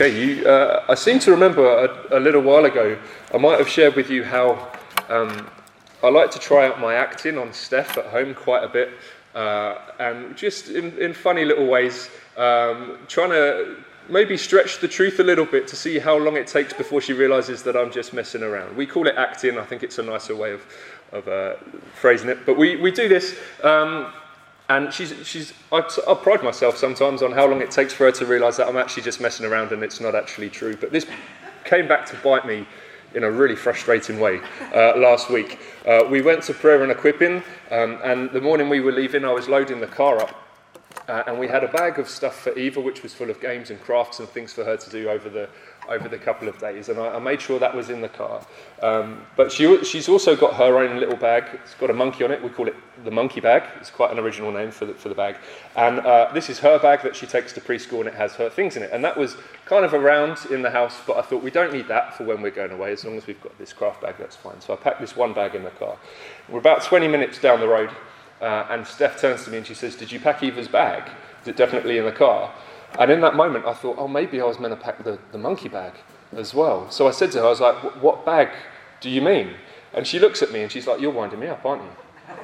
Okay, you, uh, I seem to remember a, a, little while ago, I might have shared with you how um, I like to try out my acting on Steph at home quite a bit, uh, and just in, in, funny little ways, um, trying to maybe stretch the truth a little bit to see how long it takes before she realizes that I'm just messing around. We call it acting, I think it's a nicer way of, of uh, phrasing it, but we, we do this. Um, and she's, she's, I, I pride myself sometimes on how long it takes for her to realise that I'm actually just messing around and it's not actually true. But this came back to bite me in a really frustrating way uh, last week. Uh, we went to prayer and equipping, um, and the morning we were leaving, I was loading the car up. Uh, and we had a bag of stuff for Eva, which was full of games and crafts and things for her to do over the, over the couple of days, and I, I made sure that was in the car. Um, but she, she's also got her own little bag. It's got a monkey on it. We call it the monkey bag. It's quite an original name for the, for the bag. And uh, this is her bag that she takes to preschool, and it has her things in it. And that was kind of around in the house, but I thought we don't need that for when we're going away. As long as we've got this craft bag, that's fine. So I packed this one bag in the car. We're about 20 minutes down the road, uh, and Steph turns to me and she says, "Did you pack Eva's bag? Is it definitely in the car?" And in that moment, I thought, oh, maybe I was meant to pack the, the monkey bag as well. So I said to her, I was like, what bag do you mean? And she looks at me and she's like, you're winding me up, aren't you?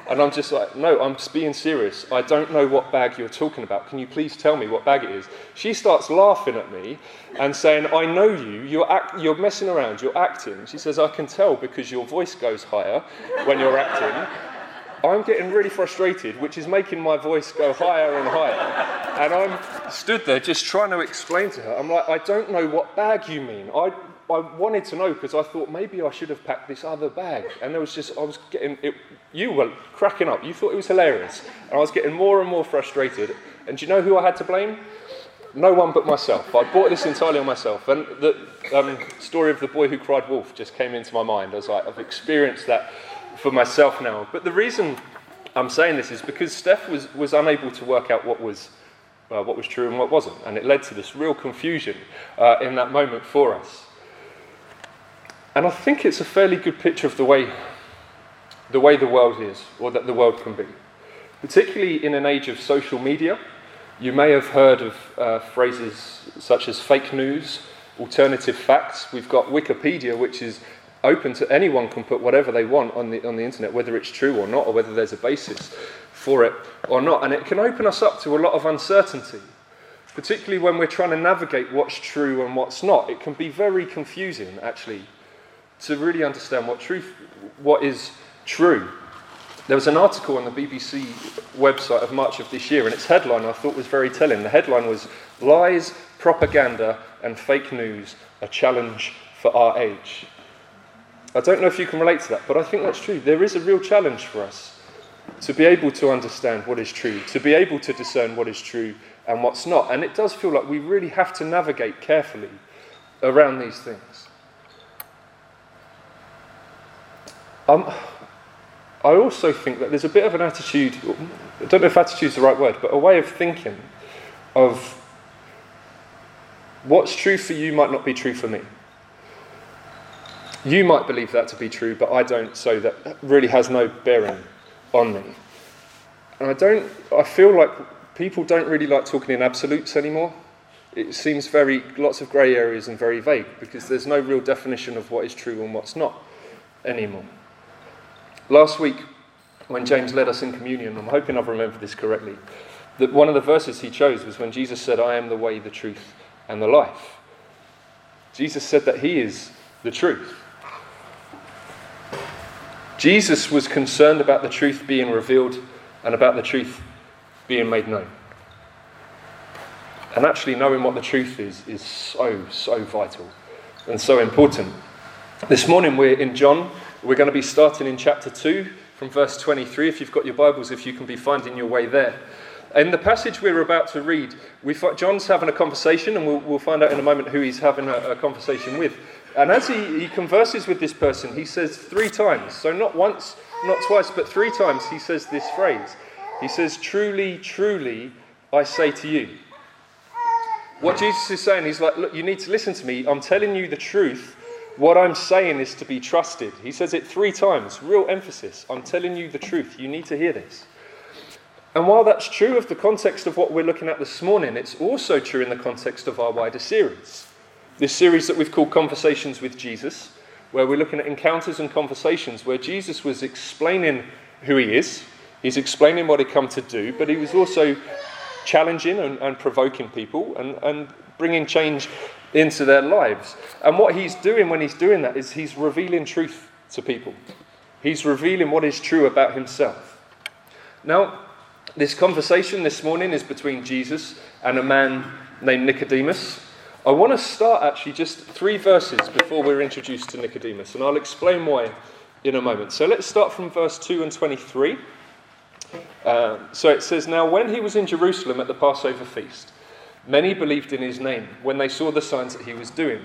And I'm just like, no, I'm just being serious. I don't know what bag you're talking about. Can you please tell me what bag it is? She starts laughing at me and saying, I know you. You're, act- you're messing around. You're acting. She says, I can tell because your voice goes higher when you're acting. I'm getting really frustrated, which is making my voice go higher and higher. And I'm stood there just trying to explain to her. I'm like, I don't know what bag you mean. I, I wanted to know because I thought maybe I should have packed this other bag. And there was just, I was getting, it, you were cracking up. You thought it was hilarious. And I was getting more and more frustrated. And do you know who I had to blame? No one but myself. I bought this entirely on myself. And the um, story of the boy who cried wolf just came into my mind. I was like, I've experienced that for myself now. But the reason I'm saying this is because Steph was, was unable to work out what was, uh, what was true and what wasn't. And it led to this real confusion uh, in that moment for us. And I think it's a fairly good picture of the way, the way the world is, or that the world can be. Particularly in an age of social media, you may have heard of uh, phrases such as fake news, alternative facts. We've got Wikipedia, which is open to anyone can put whatever they want on the, on the internet, whether it's true or not, or whether there's a basis for it or not. And it can open us up to a lot of uncertainty, particularly when we're trying to navigate what's true and what's not. It can be very confusing, actually, to really understand what truth, what is true. There was an article on the BBC website of March of this year, and its headline I thought was very telling. The headline was Lies, Propaganda, and Fake News A Challenge for Our Age. I don't know if you can relate to that, but I think that's true. There is a real challenge for us to be able to understand what is true, to be able to discern what is true and what's not. And it does feel like we really have to navigate carefully around these things. Um, I also think that there's a bit of an attitude, I don't know if attitude is the right word, but a way of thinking of what's true for you might not be true for me. You might believe that to be true, but I don't, so that really has no bearing on me. And I don't, I feel like people don't really like talking in absolutes anymore. It seems very, lots of grey areas and very vague because there's no real definition of what is true and what's not anymore. Last week, when James led us in communion, I'm hoping I've remembered this correctly, that one of the verses he chose was when Jesus said, I am the way, the truth, and the life. Jesus said that he is the truth. Jesus was concerned about the truth being revealed and about the truth being made known. And actually, knowing what the truth is is so, so vital and so important. This morning, we're in John. We're going to be starting in chapter 2 from verse 23. If you've got your Bibles, if you can be finding your way there. In the passage we're about to read, we, John's having a conversation, and we'll, we'll find out in a moment who he's having a, a conversation with. And as he, he converses with this person, he says three times, so not once, not twice, but three times, he says this phrase. He says, Truly, truly, I say to you. What Jesus is saying, he's like, Look, you need to listen to me. I'm telling you the truth. What I'm saying is to be trusted. He says it three times, real emphasis. I'm telling you the truth. You need to hear this. And while that's true of the context of what we're looking at this morning, it's also true in the context of our wider series. This series that we've called Conversations with Jesus, where we're looking at encounters and conversations where Jesus was explaining who he is, he's explaining what he come to do, but he was also challenging and, and provoking people and, and bringing change into their lives. And what he's doing when he's doing that is he's revealing truth to people. He's revealing what is true about himself. Now, this conversation this morning is between Jesus and a man named Nicodemus. I want to start actually just three verses before we're introduced to Nicodemus, and I'll explain why in a moment. So let's start from verse 2 and 23. Uh, so it says, Now when he was in Jerusalem at the Passover feast, many believed in his name when they saw the signs that he was doing.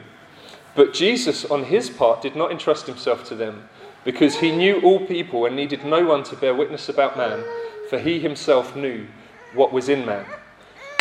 But Jesus, on his part, did not entrust himself to them, because he knew all people and needed no one to bear witness about man for he himself knew what was in man.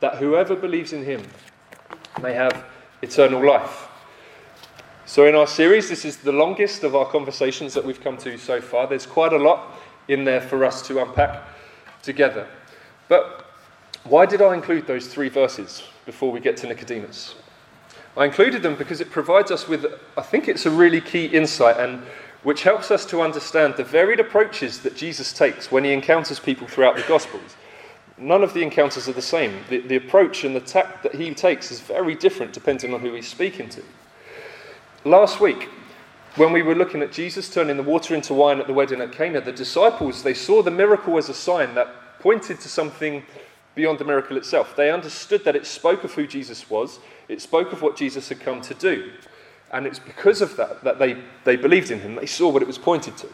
that whoever believes in him may have eternal life. So, in our series, this is the longest of our conversations that we've come to so far. There's quite a lot in there for us to unpack together. But why did I include those three verses before we get to Nicodemus? I included them because it provides us with, I think it's a really key insight and which helps us to understand the varied approaches that Jesus takes when he encounters people throughout the Gospels. None of the encounters are the same. The, the approach and the tact that he takes is very different depending on who he's speaking to. Last week, when we were looking at Jesus turning the water into wine at the wedding at Cana, the disciples, they saw the miracle as a sign that pointed to something beyond the miracle itself. They understood that it spoke of who Jesus was, it spoke of what Jesus had come to do. And it's because of that that they, they believed in him. They saw what it was pointed to.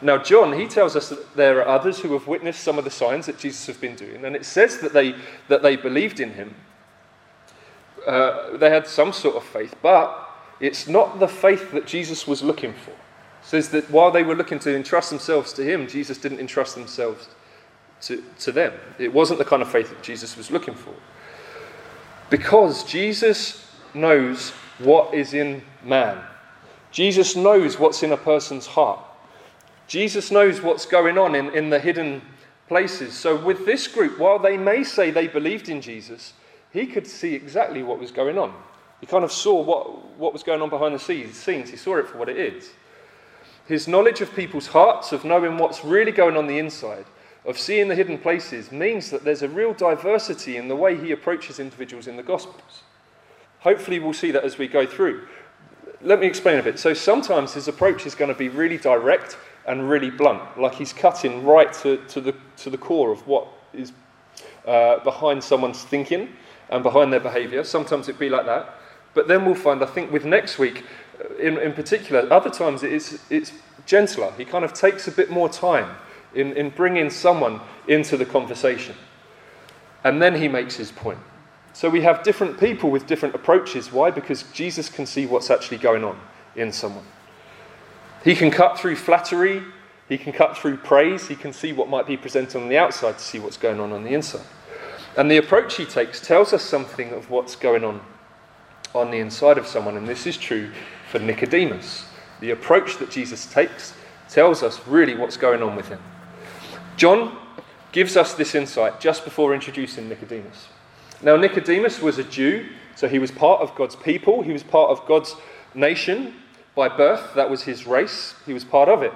Now, John, he tells us that there are others who have witnessed some of the signs that Jesus has been doing, and it says that they, that they believed in him. Uh, they had some sort of faith, but it's not the faith that Jesus was looking for. It says that while they were looking to entrust themselves to him, Jesus didn't entrust themselves to, to them. It wasn't the kind of faith that Jesus was looking for. Because Jesus knows what is in man. Jesus knows what's in a person's heart. Jesus knows what's going on in, in the hidden places. So, with this group, while they may say they believed in Jesus, he could see exactly what was going on. He kind of saw what, what was going on behind the scenes. He saw it for what it is. His knowledge of people's hearts, of knowing what's really going on the inside, of seeing the hidden places, means that there's a real diversity in the way he approaches individuals in the Gospels. Hopefully, we'll see that as we go through. Let me explain a bit. So, sometimes his approach is going to be really direct and really blunt, like he's cutting right to, to, the, to the core of what is uh, behind someone's thinking and behind their behavior. Sometimes it'd be like that. But then we'll find, I think, with next week uh, in, in particular, other times it's, it's gentler. He kind of takes a bit more time in, in bringing someone into the conversation. And then he makes his point. So we have different people with different approaches. Why? Because Jesus can see what's actually going on in someone. He can cut through flattery, he can cut through praise, he can see what might be presented on the outside to see what's going on on the inside. And the approach he takes tells us something of what's going on on the inside of someone, and this is true for Nicodemus. The approach that Jesus takes tells us really what's going on with him. John gives us this insight just before introducing Nicodemus. Now, Nicodemus was a Jew, so he was part of God's people, he was part of God's nation by birth, that was his race, he was part of it.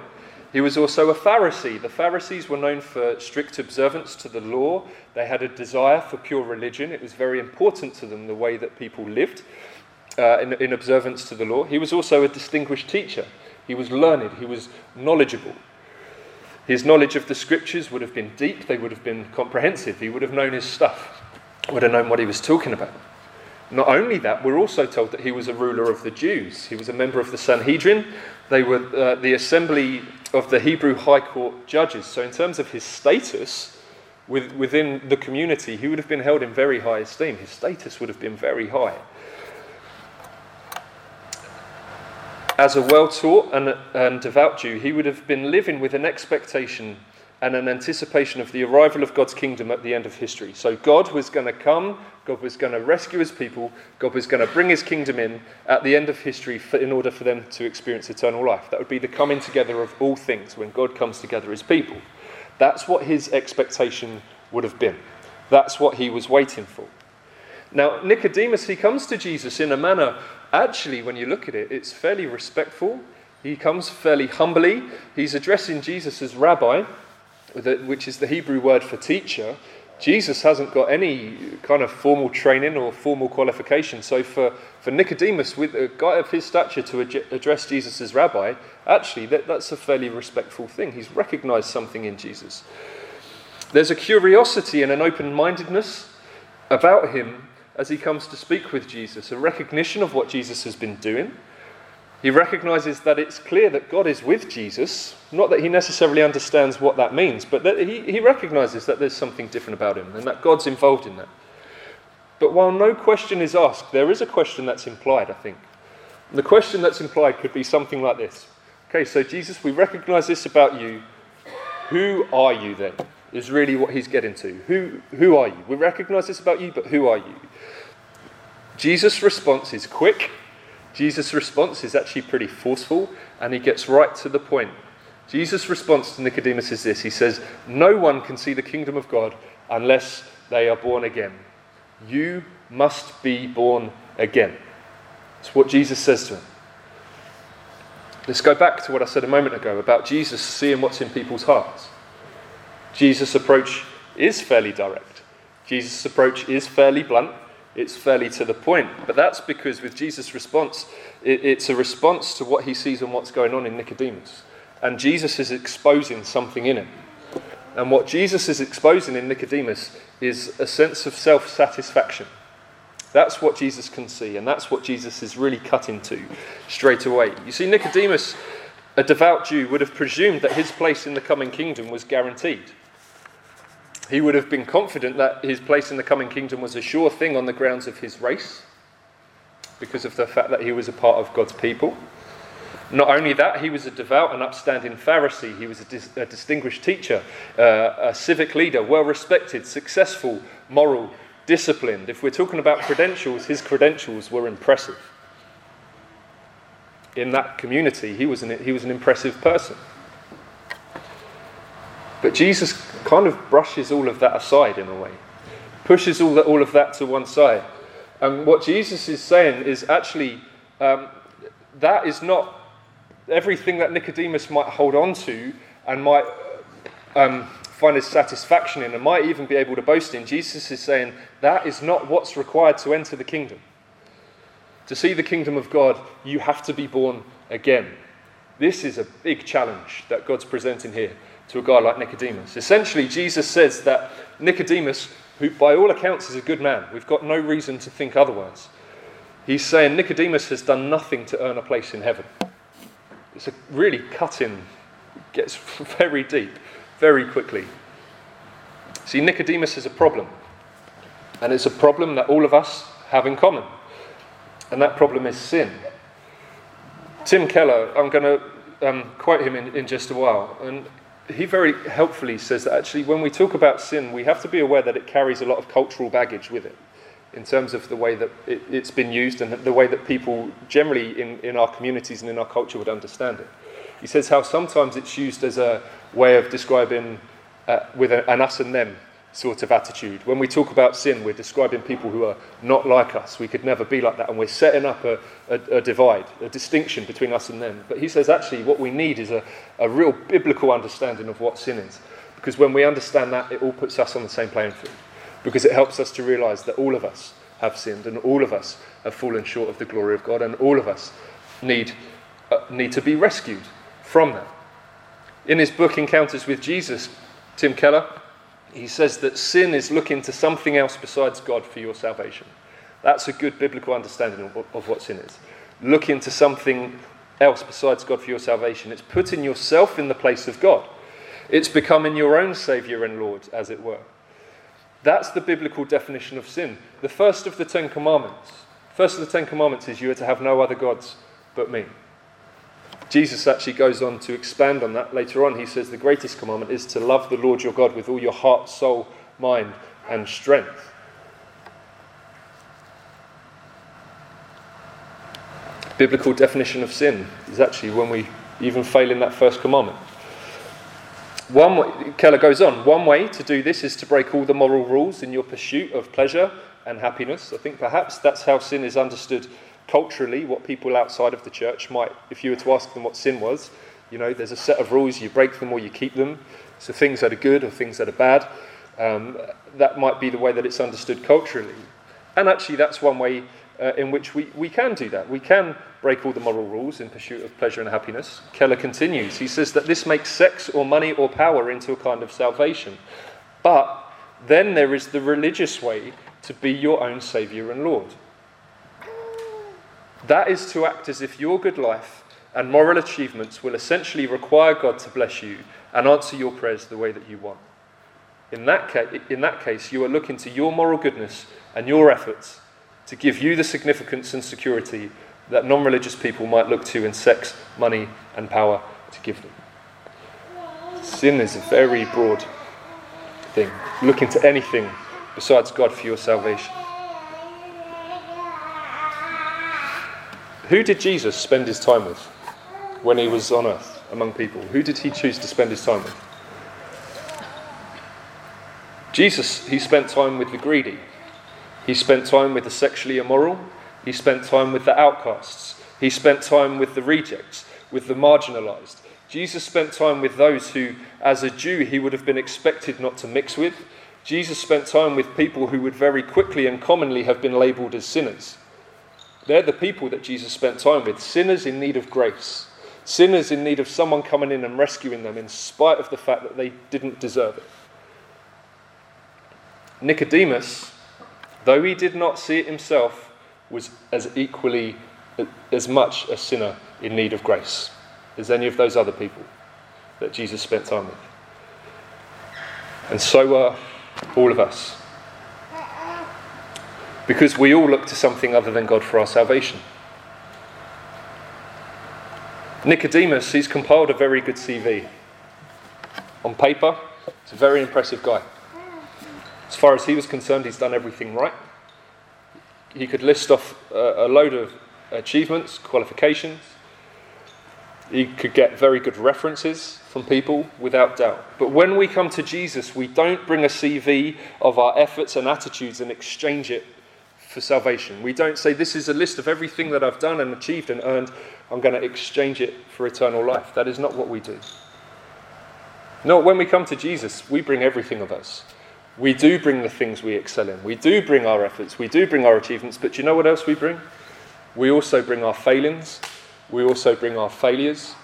He was also a Pharisee. The Pharisees were known for strict observance to the law. They had a desire for pure religion. It was very important to them the way that people lived uh, in, in observance to the law. He was also a distinguished teacher. He was learned, he was knowledgeable. His knowledge of the scriptures would have been deep, they would have been comprehensive. He would have known his stuff, would have known what he was talking about. Not only that, we're also told that he was a ruler of the Jews. He was a member of the Sanhedrin. They were uh, the assembly of the Hebrew High Court judges. So, in terms of his status with, within the community, he would have been held in very high esteem. His status would have been very high. As a well taught and, and devout Jew, he would have been living with an expectation and an anticipation of the arrival of God's kingdom at the end of history. So God was going to come, God was going to rescue his people, God was going to bring his kingdom in at the end of history for, in order for them to experience eternal life. That would be the coming together of all things when God comes together as people. That's what his expectation would have been. That's what he was waiting for. Now, Nicodemus, he comes to Jesus in a manner, actually, when you look at it, it's fairly respectful. He comes fairly humbly. He's addressing Jesus as rabbi which is the Hebrew word for teacher, Jesus hasn't got any kind of formal training or formal qualification. So for, for Nicodemus, with a guy of his stature, to address Jesus as rabbi, actually, that, that's a fairly respectful thing. He's recognized something in Jesus. There's a curiosity and an open mindedness about him as he comes to speak with Jesus, a recognition of what Jesus has been doing he recognizes that it's clear that God is with Jesus, not that he necessarily understands what that means, but that he, he recognizes that there's something different about him and that God's involved in that. But while no question is asked, there is a question that's implied, I think. And the question that's implied could be something like this Okay, so Jesus, we recognize this about you. Who are you then? Is really what he's getting to. Who, who are you? We recognize this about you, but who are you? Jesus' response is quick Jesus' response is actually pretty forceful and he gets right to the point. Jesus' response to Nicodemus is this He says, No one can see the kingdom of God unless they are born again. You must be born again. It's what Jesus says to him. Let's go back to what I said a moment ago about Jesus seeing what's in people's hearts. Jesus' approach is fairly direct. Jesus' approach is fairly blunt it's fairly to the point. But that's because with Jesus' response, it, it's a response to what he sees and what's going on in Nicodemus. And Jesus is exposing something in him. And what Jesus is exposing in Nicodemus is a sense of self satisfaction. That's what Jesus can see, and that's what Jesus is really cutting to straight away. You see, Nicodemus, a devout Jew, would have presumed that his place in the coming kingdom was guaranteed. He would have been confident that his place in the coming kingdom was a sure thing on the grounds of his race, because of the fact that he was a part of God's people. Not only that, he was a devout and upstanding Pharisee. He was a, dis- a distinguished teacher, uh, a civic leader, well respected, successful, moral, disciplined. If we're talking about credentials, his credentials were impressive. In that community, he was an, he was an impressive person. But Jesus kind of brushes all of that aside in a way, pushes all, that, all of that to one side. And what Jesus is saying is actually um, that is not everything that Nicodemus might hold on to and might um, find his satisfaction in and might even be able to boast in. Jesus is saying that is not what's required to enter the kingdom. To see the kingdom of God, you have to be born again. This is a big challenge that God's presenting here to a guy like Nicodemus. Essentially, Jesus says that Nicodemus, who by all accounts is a good man, we've got no reason to think otherwise. He's saying Nicodemus has done nothing to earn a place in heaven. It's a really cutting, gets very deep, very quickly. See, Nicodemus is a problem. And it's a problem that all of us have in common. And that problem is sin. Tim Keller, I'm going to um, quote him in, in just a while. And he very helpfully says that actually, when we talk about sin, we have to be aware that it carries a lot of cultural baggage with it. in terms of the way that it, it's been used and the way that people generally in, in our communities and in our culture would understand it. He says how sometimes it's used as a way of describing uh, with a, an us and them sort of attitude. When we talk about sin, we're describing people who are not like us. We could never be like that, and we're setting up a, a, a divide, a distinction between us and them. But he says actually what we need is a, a real biblical understanding of what sin is. Because when we understand that, it all puts us on the same playing field because it helps us to realize that all of us have sinned and all of us have fallen short of the glory of God and all of us need, uh, need to be rescued from that. In his book Encounters with Jesus, Tim Keller, he says that sin is looking to something else besides God for your salvation. That's a good biblical understanding of, of what sin is. Looking to something else besides God for your salvation. It's putting yourself in the place of God. It's becoming your own Saviour and Lord, as it were. That's the biblical definition of sin. The first of the Ten Commandments. First of the Ten Commandments is you are to have no other gods but me. Jesus actually goes on to expand on that later on. He says the greatest commandment is to love the Lord your God with all your heart, soul, mind, and strength. Biblical definition of sin is actually when we even fail in that first commandment. One way, Keller goes on, one way to do this is to break all the moral rules in your pursuit of pleasure and happiness. I think perhaps that's how sin is understood culturally, what people outside of the church might, if you were to ask them what sin was, you know, there's a set of rules, you break them or you keep them. So things that are good or things that are bad. Um, that might be the way that it's understood culturally. And actually, that's one way uh, in which we, we can do that. We can break all the moral rules in pursuit of pleasure and happiness. Keller continues. He says that this makes sex or money or power into a kind of salvation. But then there is the religious way to be your own Saviour and Lord. That is to act as if your good life and moral achievements will essentially require God to bless you and answer your prayers the way that you want. In that, ca- in that case, you are looking to your moral goodness and your efforts to give you the significance and security that non religious people might look to in sex, money, and power to give them. Sin is a very broad thing, looking to anything besides God for your salvation. Who did Jesus spend his time with when he was on earth among people? Who did he choose to spend his time with? Jesus, he spent time with the greedy. He spent time with the sexually immoral. He spent time with the outcasts. He spent time with the rejects, with the marginalized. Jesus spent time with those who, as a Jew, he would have been expected not to mix with. Jesus spent time with people who would very quickly and commonly have been labeled as sinners. They're the people that Jesus spent time with sinners in need of grace, sinners in need of someone coming in and rescuing them in spite of the fact that they didn't deserve it. Nicodemus, though he did not see it himself, was as equally as much a sinner in need of grace as any of those other people that Jesus spent time with. And so are all of us. Because we all look to something other than God for our salvation. Nicodemus, he's compiled a very good CV. On paper, he's a very impressive guy. As far as he was concerned, he's done everything right he could list off a, a load of achievements, qualifications. He could get very good references from people without doubt. But when we come to Jesus, we don't bring a CV of our efforts and attitudes and exchange it for salvation. We don't say, This is a list of everything that I've done and achieved and earned. I'm going to exchange it for eternal life. That is not what we do. No, when we come to Jesus, we bring everything of us. We do bring the things we excel in. We do bring our efforts. We do bring our achievements. But you know what else we bring? We also bring our failings. We also bring our failures.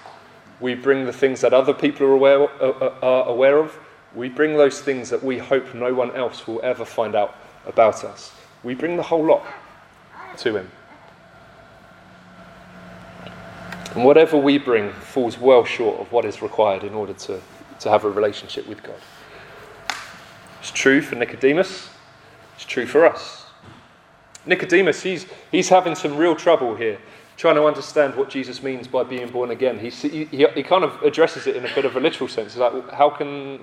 We bring the things that other people are aware, uh, uh, are aware of. We bring those things that we hope no one else will ever find out about us. We bring the whole lot to Him. And whatever we bring falls well short of what is required in order to, to have a relationship with God. It's true for Nicodemus, it's true for us. Nicodemus, he's, he's having some real trouble here, trying to understand what Jesus means by being born again. He, he, he kind of addresses it in a bit of a literal sense. He's like, how can,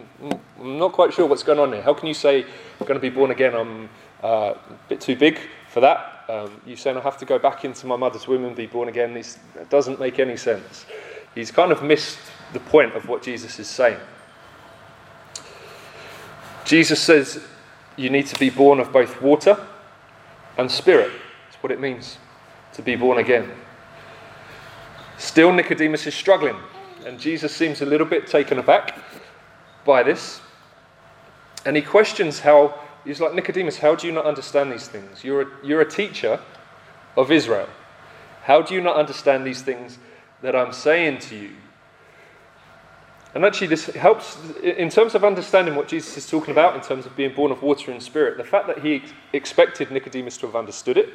I'm not quite sure what's going on here. How can you say I'm going to be born again? I'm, uh, a bit too big for that. Um, you saying I have to go back into my mother's womb and be born again? This doesn't make any sense. He's kind of missed the point of what Jesus is saying. Jesus says you need to be born of both water and spirit. That's what it means to be born again. Still, Nicodemus is struggling, and Jesus seems a little bit taken aback by this. And he questions how, he's like, Nicodemus, how do you not understand these things? You're a, you're a teacher of Israel. How do you not understand these things that I'm saying to you? And actually, this helps in terms of understanding what Jesus is talking about in terms of being born of water and spirit. The fact that he expected Nicodemus to have understood it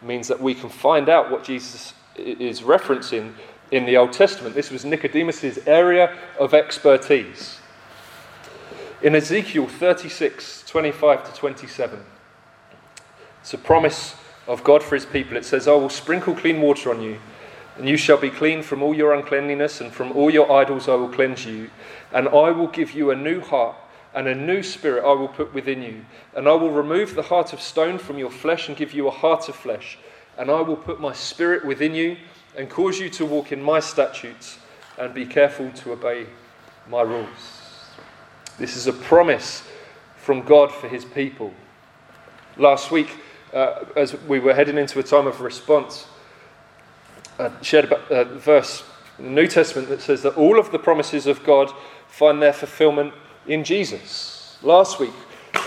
means that we can find out what Jesus is referencing in the Old Testament. This was Nicodemus's area of expertise. In Ezekiel 36 25 to 27, it's a promise of God for his people. It says, I will sprinkle clean water on you and you shall be clean from all your uncleanliness, and from all your idols I will cleanse you. And I will give you a new heart, and a new spirit I will put within you. And I will remove the heart of stone from your flesh, and give you a heart of flesh. And I will put my spirit within you, and cause you to walk in my statutes, and be careful to obey my rules. This is a promise from God for his people. Last week, uh, as we were heading into a time of response, I shared about a uh, verse in the New Testament that says that all of the promises of God find their fulfillment in Jesus. Last week,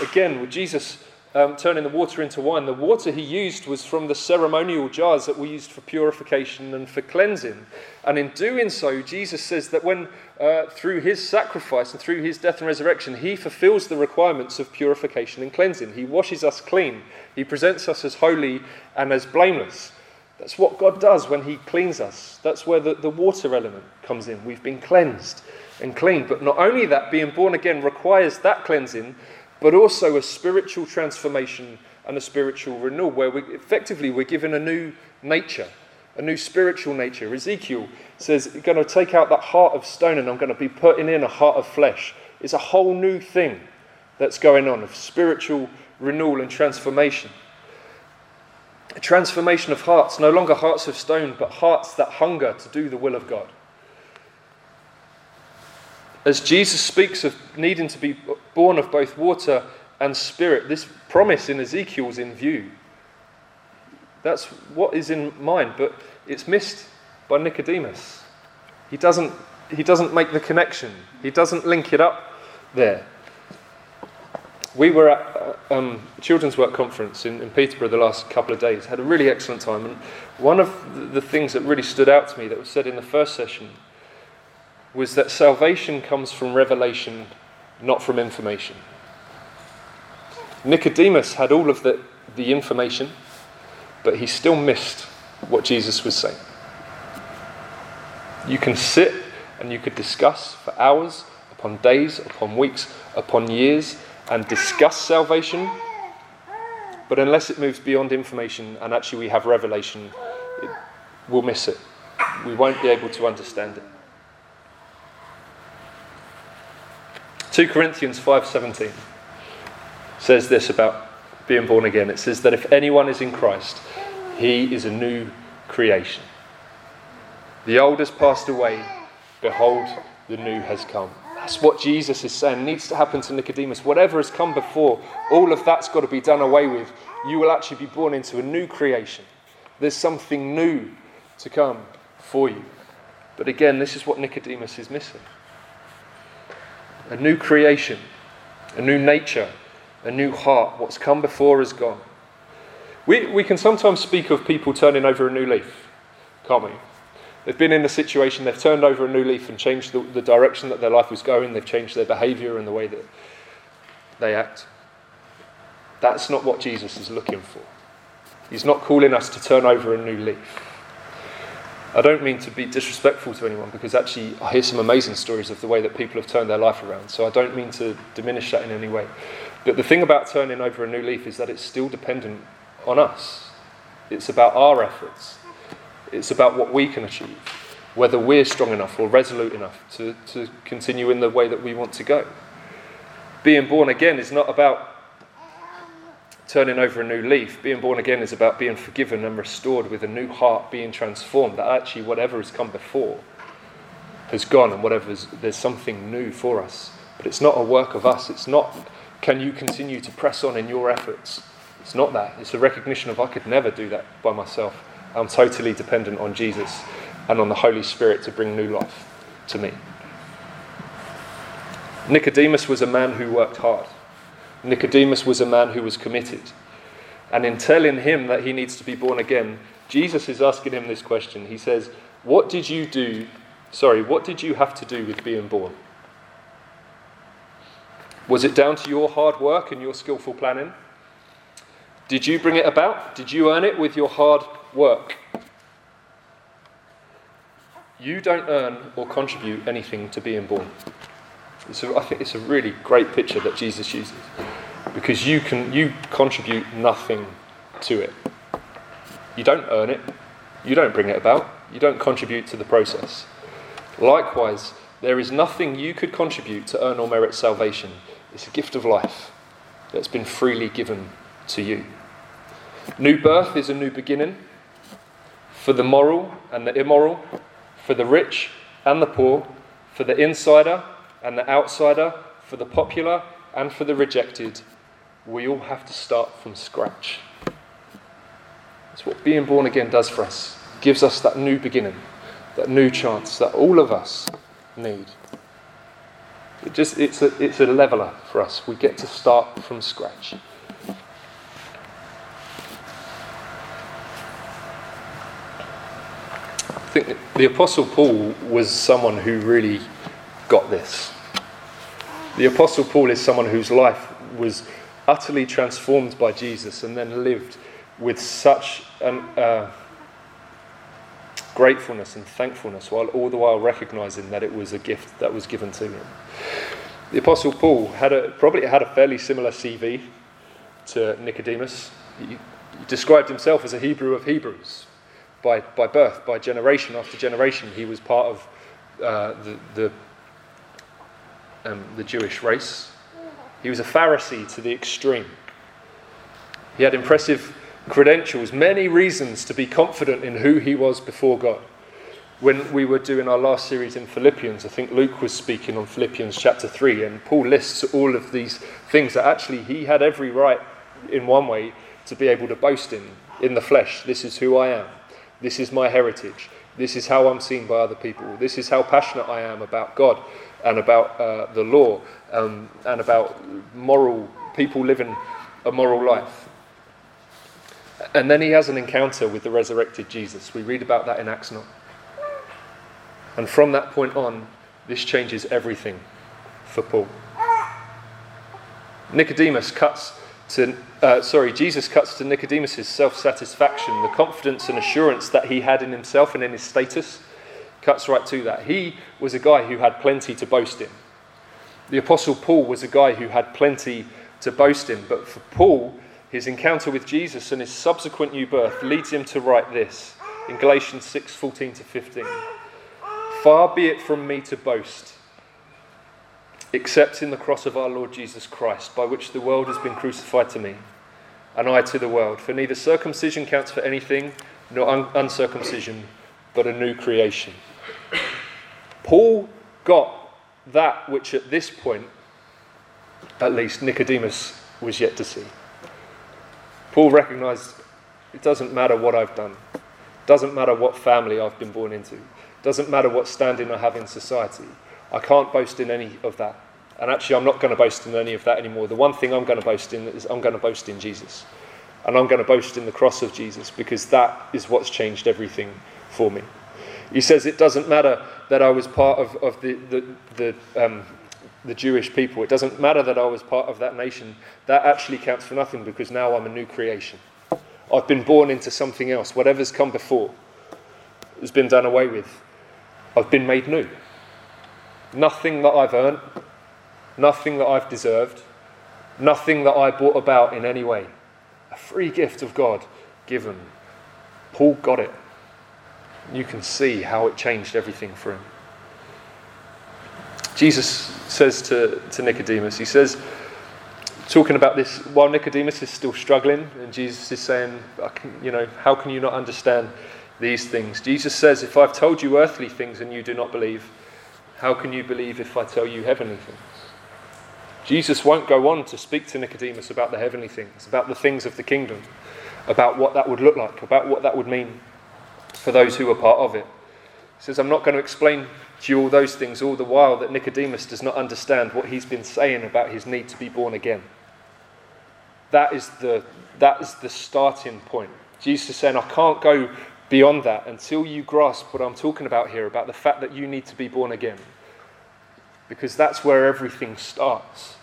again, with Jesus um, turning the water into wine, the water he used was from the ceremonial jars that were used for purification and for cleansing. And in doing so, Jesus says that when, uh, through his sacrifice and through his death and resurrection, he fulfills the requirements of purification and cleansing. He washes us clean, he presents us as holy and as blameless. That's what God does when He cleans us. That's where the, the water element comes in. We've been cleansed and cleaned. But not only that, being born again requires that cleansing, but also a spiritual transformation and a spiritual renewal, where we, effectively we're given a new nature, a new spiritual nature. Ezekiel says, You're going to take out that heart of stone and I'm going to be putting in a heart of flesh. It's a whole new thing that's going on of spiritual renewal and transformation. A transformation of hearts, no longer hearts of stone, but hearts that hunger to do the will of God. As Jesus speaks of needing to be born of both water and spirit, this promise in Ezekiel is in view. That's what is in mind, but it's missed by Nicodemus. He doesn't, he doesn't make the connection, he doesn't link it up there we were at uh, um, a children's work conference in, in, Peterborough the last couple of days, had a really excellent time. And one of the things that really stood out to me that was said in the first session was that salvation comes from revelation, not from information. Nicodemus had all of the, the information, but he still missed what Jesus was saying. You can sit and you could discuss for hours, upon days, upon weeks, upon years and discuss salvation, but unless it moves beyond information and actually we have revelation, it, we'll miss it. We won't be able to understand it. 2 Corinthians 5:17 says this about being born again. It says that if anyone is in Christ, he is a new creation. The old has passed away, behold, the new has come. That's what Jesus is saying needs to happen to Nicodemus. Whatever has come before, all of that's got to be done away with. You will actually be born into a new creation. There's something new to come for you. But again, this is what Nicodemus is missing a new creation, a new nature, a new heart. What's come before is gone. We, we can sometimes speak of people turning over a new leaf, can't we? They've been in a situation, they've turned over a new leaf and changed the, the direction that their life was going, they've changed their behavior and the way that they act. That's not what Jesus is looking for. He's not calling us to turn over a new leaf. I don't mean to be disrespectful to anyone because actually I hear some amazing stories of the way that people have turned their life around. So I don't mean to diminish that in any way. But the thing about turning over a new leaf is that it's still dependent on us. It's about our efforts. It's about what we can achieve, whether we're strong enough or resolute enough to, to continue in the way that we want to go. Being born again is not about turning over a new leaf. Being born again is about being forgiven and restored with a new heart, being transformed. That actually, whatever has come before has gone, and whatever there's something new for us. But it's not a work of us. It's not, can you continue to press on in your efforts? It's not that. It's a recognition of I could never do that by myself. I'm totally dependent on Jesus and on the Holy Spirit to bring new life to me. Nicodemus was a man who worked hard. Nicodemus was a man who was committed. And in telling him that he needs to be born again, Jesus is asking him this question. He says, What did you do? Sorry, what did you have to do with being born? Was it down to your hard work and your skillful planning? Did you bring it about? Did you earn it with your hard work? You don't earn or contribute anything to being born. A, I think it's a really great picture that Jesus uses because you can you contribute nothing to it. You don't earn it. You don't bring it about. You don't contribute to the process. Likewise, there is nothing you could contribute to earn or merit salvation. It's a gift of life that's been freely given to you. New birth is a new beginning for the moral and the immoral, for the rich and the poor, for the insider and the outsider, for the popular and for the rejected. We all have to start from scratch. That's what being born again does for us. It gives us that new beginning, that new chance that all of us need. It just, it's, a, it's a leveler for us. We get to start from scratch. I think the Apostle Paul was someone who really got this. The Apostle Paul is someone whose life was utterly transformed by Jesus and then lived with such an, uh, gratefulness and thankfulness, while all the while recognizing that it was a gift that was given to him. The Apostle Paul had a, probably had a fairly similar CV to Nicodemus. He, he described himself as a Hebrew of Hebrews by, by birth, by generation after generation. He was part of uh, the, the, um, the Jewish race. He was a Pharisee to the extreme. He had impressive credentials, many reasons to be confident in who he was before God. When we were doing our last series in Philippians, I think Luke was speaking on Philippians chapter 3, and Paul lists all of these things that actually he had every right, in one way, to be able to boast in, in the flesh. This is who I am. This is my heritage. This is how I'm seen by other people. This is how passionate I am about God and about uh, the law um, and about moral people living a moral life. And then he has an encounter with the resurrected Jesus. We read about that in Acts 9. And from that point on, this changes everything for Paul. Nicodemus cuts to, uh, sorry, Jesus cuts to Nicodemus' self satisfaction, the confidence and assurance that he had in himself and in his status, cuts right to that. He was a guy who had plenty to boast in. The Apostle Paul was a guy who had plenty to boast in, but for Paul, his encounter with Jesus and his subsequent new birth leads him to write this in Galatians 6 14 to 15. Far be it from me to boast except in the cross of our Lord Jesus Christ, by which the world has been crucified to me, and I to the world. For neither circumcision counts for anything, nor un- uncircumcision, but a new creation. Paul got that which at this point, at least, Nicodemus was yet to see. Paul recognized it doesn't matter what I've done, it doesn't matter what family I've been born into, it doesn't matter what standing I have in society. I can't boast in any of that. And actually, I'm not going to boast in any of that anymore. The one thing I'm going to boast in is I'm going to boast in Jesus. And I'm going to boast in the cross of Jesus because that is what's changed everything for me. He says it doesn't matter that I was part of, of the, the, the, um, the Jewish people. It doesn't matter that I was part of that nation. That actually counts for nothing because now I'm a new creation. I've been born into something else. Whatever's come before has been done away with. I've been made new. Nothing that I've earned, nothing that I've deserved, nothing that I brought about in any way. A free gift of God given. Paul got it. You can see how it changed everything for him. Jesus says to, to Nicodemus, He says, talking about this while Nicodemus is still struggling, and Jesus is saying, you know, how can you not understand these things? Jesus says, if I've told you earthly things and you do not believe, how can you believe if I tell you heavenly things? Jesus won't go on to speak to Nicodemus about the heavenly things, about the things of the kingdom, about what that would look like, about what that would mean for those who are part of it. He says, I'm not going to explain to you all those things all the while that Nicodemus does not understand what he's been saying about his need to be born again. That is the, that is the starting point. Jesus is saying, I can't go beyond that until you grasp what I'm talking about here about the fact that you need to be born again. Because that's where everything starts.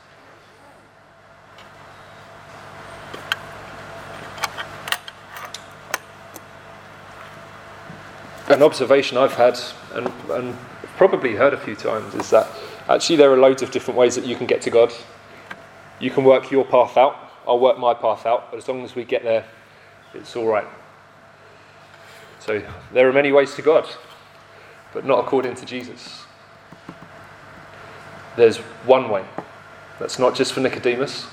An observation I've had, and, and probably heard a few times, is that actually there are loads of different ways that you can get to God. You can work your path out, I'll work my path out, but as long as we get there, it's all right. So there are many ways to God, but not according to Jesus. There's one way. That's not just for Nicodemus.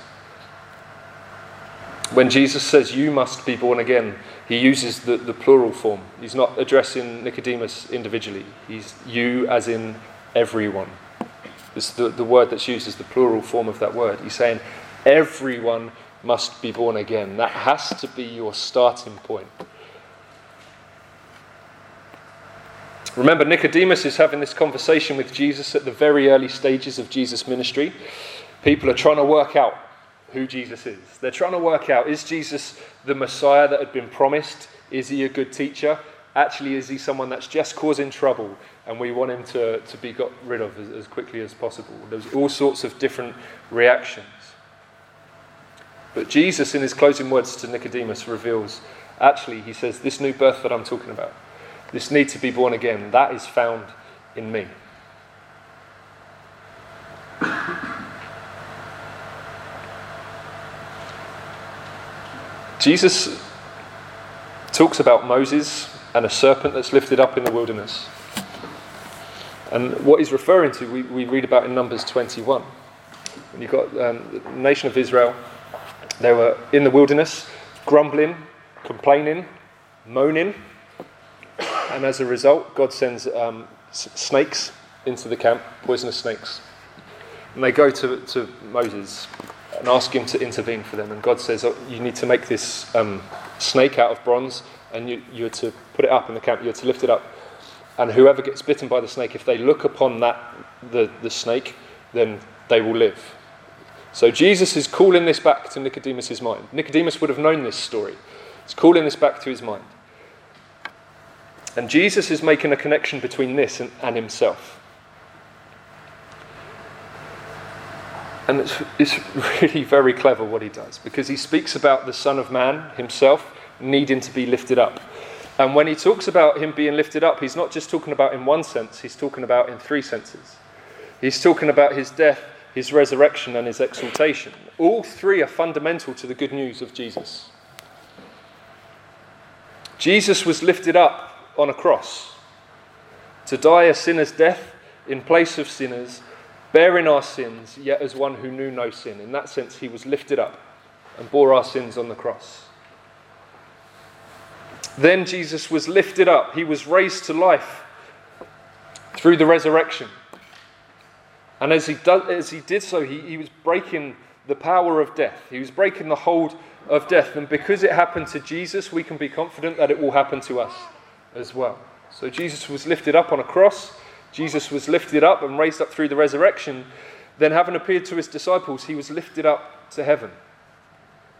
When Jesus says you must be born again, he uses the, the plural form. He's not addressing Nicodemus individually, he's you as in everyone. It's the, the word that's used is the plural form of that word. He's saying everyone must be born again. That has to be your starting point. Remember, Nicodemus is having this conversation with Jesus at the very early stages of Jesus' ministry. People are trying to work out who Jesus is. They're trying to work out is Jesus the Messiah that had been promised? Is he a good teacher? Actually, is he someone that's just causing trouble and we want him to, to be got rid of as, as quickly as possible? There's all sorts of different reactions. But Jesus, in his closing words to Nicodemus, reveals actually, he says, this new birth that I'm talking about, this need to be born again, that is found in me. Jesus talks about Moses and a serpent that's lifted up in the wilderness. And what he's referring to, we, we read about in Numbers 21. And you've got um, the nation of Israel they were in the wilderness, grumbling, complaining, moaning, and as a result, God sends um, snakes into the camp, poisonous snakes. And they go to, to Moses and ask him to intervene for them. And God says, oh, You need to make this um, snake out of bronze, and you, you're to put it up in the camp, you're to lift it up. And whoever gets bitten by the snake, if they look upon that, the, the snake, then they will live. So Jesus is calling this back to Nicodemus' mind. Nicodemus would have known this story. He's calling this back to his mind. And Jesus is making a connection between this and, and himself. And it's, it's really very clever what he does because he speaks about the Son of Man himself needing to be lifted up. And when he talks about him being lifted up, he's not just talking about in one sense, he's talking about in three senses. He's talking about his death his resurrection, and his exaltation. All three are fundamental to the good news of Jesus. Jesus was lifted up on a cross to die a sinner's death in place of sinners, bearing our sins, yet as one who knew no sin. In that sense, he was lifted up and bore our sins on the cross. Then Jesus was lifted up, he was raised to life through the resurrection. And as he, do, as he did so, he, he was breaking the power of death. He was breaking the hold of death. And because it happened to Jesus, we can be confident that it will happen to us as well. So Jesus was lifted up on a cross. Jesus was lifted up and raised up through the resurrection. Then, having appeared to his disciples, he was lifted up to heaven.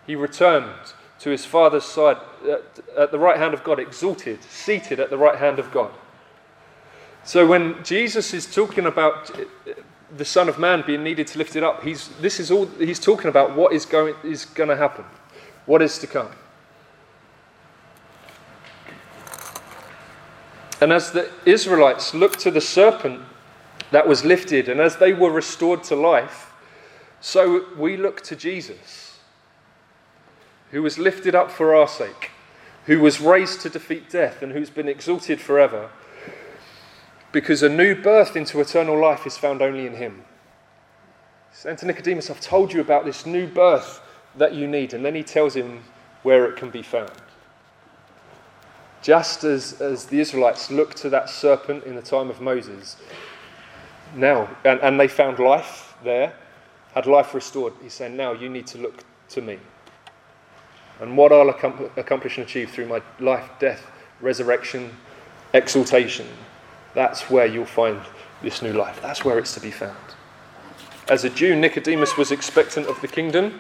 He returned to his Father's side at, at the right hand of God, exalted, seated at the right hand of God. So, when Jesus is talking about uh, the Son of Man being needed to lift it up. He's, this is all he's talking about what is going, is going to happen, what is to come. And as the Israelites looked to the serpent that was lifted, and as they were restored to life, so we look to Jesus, who was lifted up for our sake, who was raised to defeat death, and who's been exalted forever because a new birth into eternal life is found only in Him. To Nicodemus, I've told you about this new birth that you need. And then he tells him where it can be found. Just as, as the Israelites looked to that serpent in the time of Moses, now, and, and they found life there, had life restored, he's saying, now you need to look to me. And what I'll accomplish and achieve through my life, death, resurrection, exaltation, that's where you'll find this new life. That's where it's to be found. As a Jew, Nicodemus was expectant of the kingdom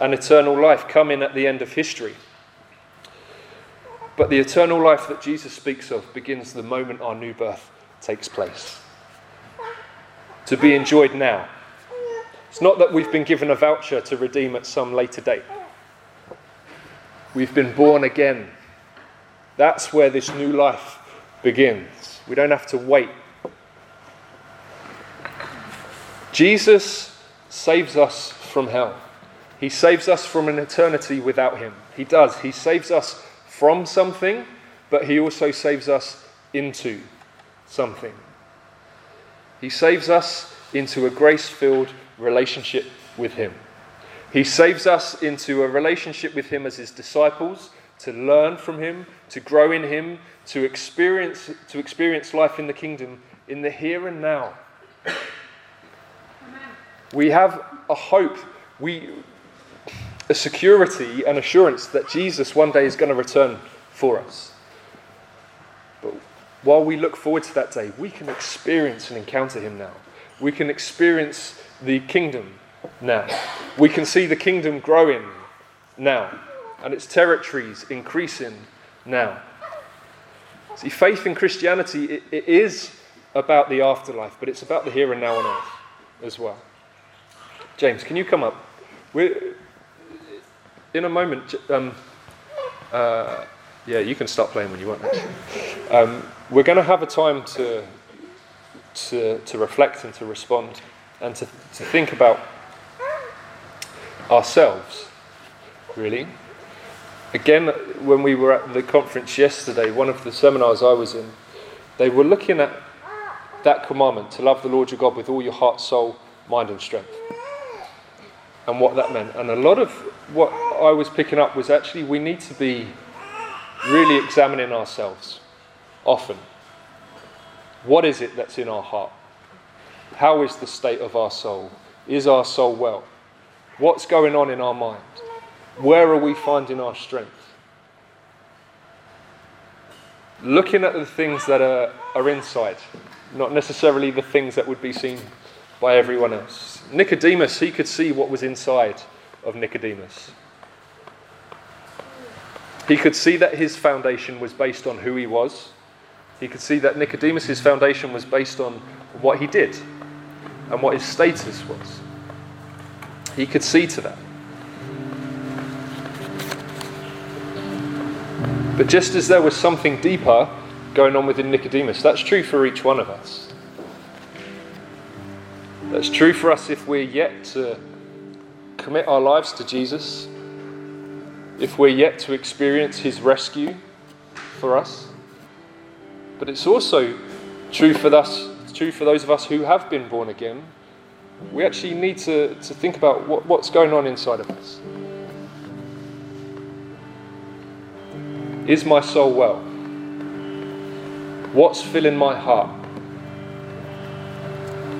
and eternal life coming at the end of history. But the eternal life that Jesus speaks of begins the moment our new birth takes place. To be enjoyed now. It's not that we've been given a voucher to redeem at some later date. We've been born again. That's where this new life begins. We don't have to wait. Jesus saves us from hell. He saves us from an eternity without Him. He does. He saves us from something, but He also saves us into something. He saves us into a grace filled relationship with Him. He saves us into a relationship with Him as His disciples, to learn from Him, to grow in Him, to experience, to experience life in the kingdom in the here and now. Amen. We have a hope. We, a security and assurance that Jesus one day is going to return for us. But while we look forward to that day, we can experience and encounter Him now. We can experience the kingdom now. We can see the kingdom growing now and its territories increasing now. See, faith in Christianity, it, it is about the afterlife, but it's about the here and now on earth as well. James, can you come up? We're, in a moment, um, uh, yeah, you can start playing when you want. Um, we're going to have a time to, to, to reflect and to respond and to, to think about ourselves, really. Again, when we were at the conference yesterday, one of the seminars I was in, they were looking at that commandment to love the Lord your God with all your heart, soul, mind, and strength and what that meant. And a lot of what I was picking up was actually we need to be really examining ourselves often. What is it that's in our heart? How is the state of our soul? Is our soul well? What's going on in our mind? Where are we finding our strength? Looking at the things that are, are inside, not necessarily the things that would be seen by everyone else. Nicodemus, he could see what was inside of Nicodemus. He could see that his foundation was based on who he was. He could see that Nicodemus's foundation was based on what he did and what his status was. He could see to that. But just as there was something deeper going on within Nicodemus, that's true for each one of us. That's true for us if we're yet to commit our lives to Jesus, if we're yet to experience his rescue for us. But it's also true for us, true for those of us who have been born again. We actually need to, to think about what, what's going on inside of us. Is my soul well? What's filling my heart?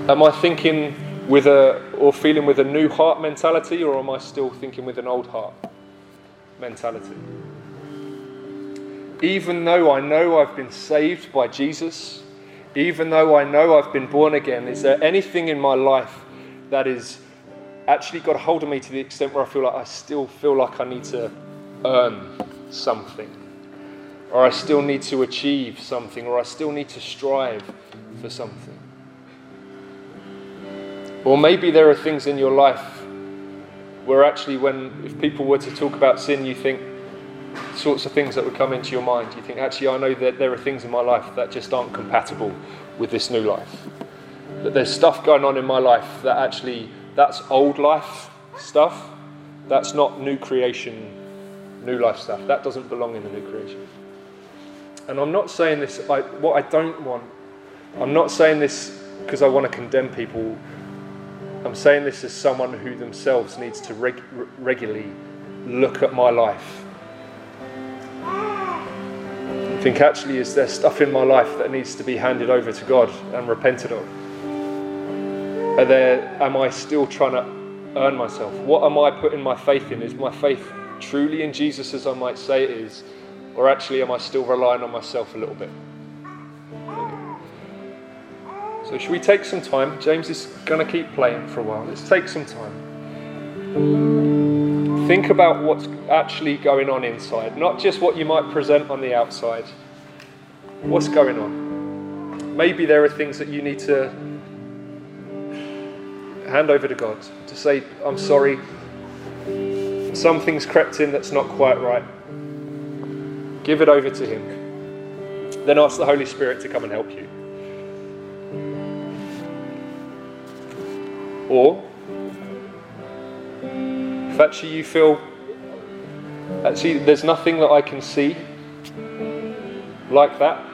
Am I thinking with a, or feeling with a new heart mentality, or am I still thinking with an old heart mentality? Even though I know I've been saved by Jesus, even though I know I've been born again, is there anything in my life that is actually got a hold of me to the extent where I feel like I still feel like I need to earn something? Or I still need to achieve something, or I still need to strive for something? Or maybe there are things in your life where actually, when if people were to talk about sin, you think sorts of things that would come into your mind. You think, actually, I know that there are things in my life that just aren't compatible with this new life. That there's stuff going on in my life that actually, that's old life stuff. That's not new creation, new life stuff. That doesn't belong in the new creation. And I'm not saying this, I, what I don't want, I'm not saying this because I want to condemn people I'm saying this as someone who themselves needs to reg- regularly look at my life. I think actually, is there stuff in my life that needs to be handed over to God and repented of? Are there, am I still trying to earn myself? What am I putting my faith in? Is my faith truly in Jesus as I might say it is? Or actually, am I still relying on myself a little bit? So, should we take some time? James is going to keep playing for a while. Let's take some time. Think about what's actually going on inside, not just what you might present on the outside. What's going on? Maybe there are things that you need to hand over to God to say, I'm sorry, something's crept in that's not quite right. Give it over to Him. Then ask the Holy Spirit to come and help you. Or, if actually you feel, actually, there's nothing that I can see like that,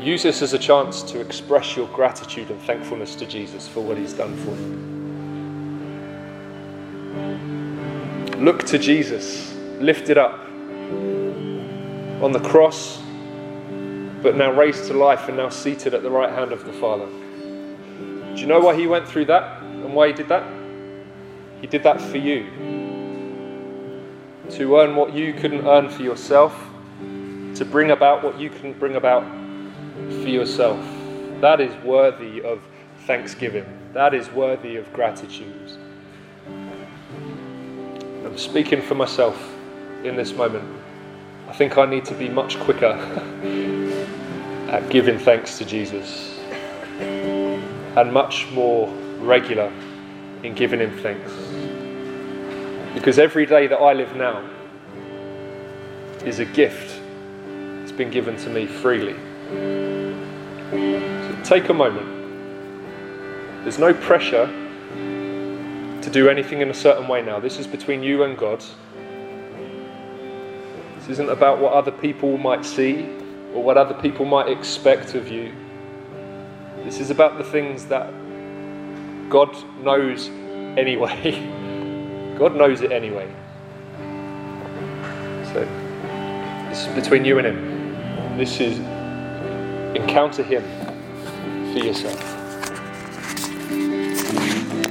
use this as a chance to express your gratitude and thankfulness to Jesus for what He's done for you. Look to Jesus, lifted up on the cross, but now raised to life and now seated at the right hand of the Father. Do you know why he went through that and why he did that? He did that for you. To earn what you couldn't earn for yourself, to bring about what you couldn't bring about for yourself. That is worthy of thanksgiving. That is worthy of gratitude. I'm speaking for myself in this moment. I think I need to be much quicker at giving thanks to Jesus and much more regular in giving Him thanks. Because every day that I live now is a gift that's been given to me freely. So take a moment. There's no pressure to do anything in a certain way now. This is between you and God. This isn't about what other people might see or what other people might expect of you. This is about the things that God knows anyway. God knows it anyway. So, this is between you and Him. This is encounter Him for yourself.